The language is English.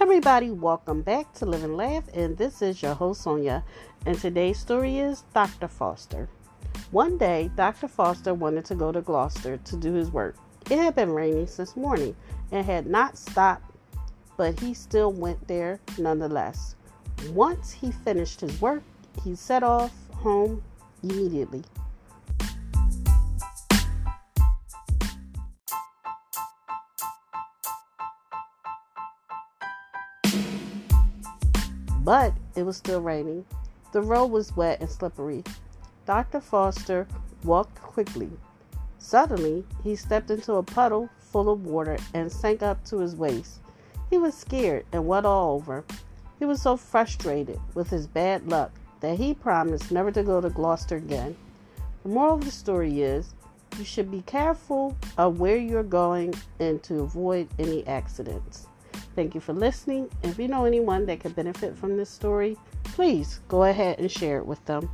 everybody, welcome back to Live and Laugh, and this is your host Sonia. And today's story is Dr. Foster. One day, Dr. Foster wanted to go to Gloucester to do his work. It had been raining since morning and had not stopped, but he still went there nonetheless. Once he finished his work, he set off home immediately. But it was still raining. The road was wet and slippery. Dr. Foster walked quickly. Suddenly, he stepped into a puddle full of water and sank up to his waist. He was scared and wet all over. He was so frustrated with his bad luck that he promised never to go to Gloucester again. The moral of the story is you should be careful of where you're going and to avoid any accidents. Thank you for listening. If you know anyone that could benefit from this story, please go ahead and share it with them.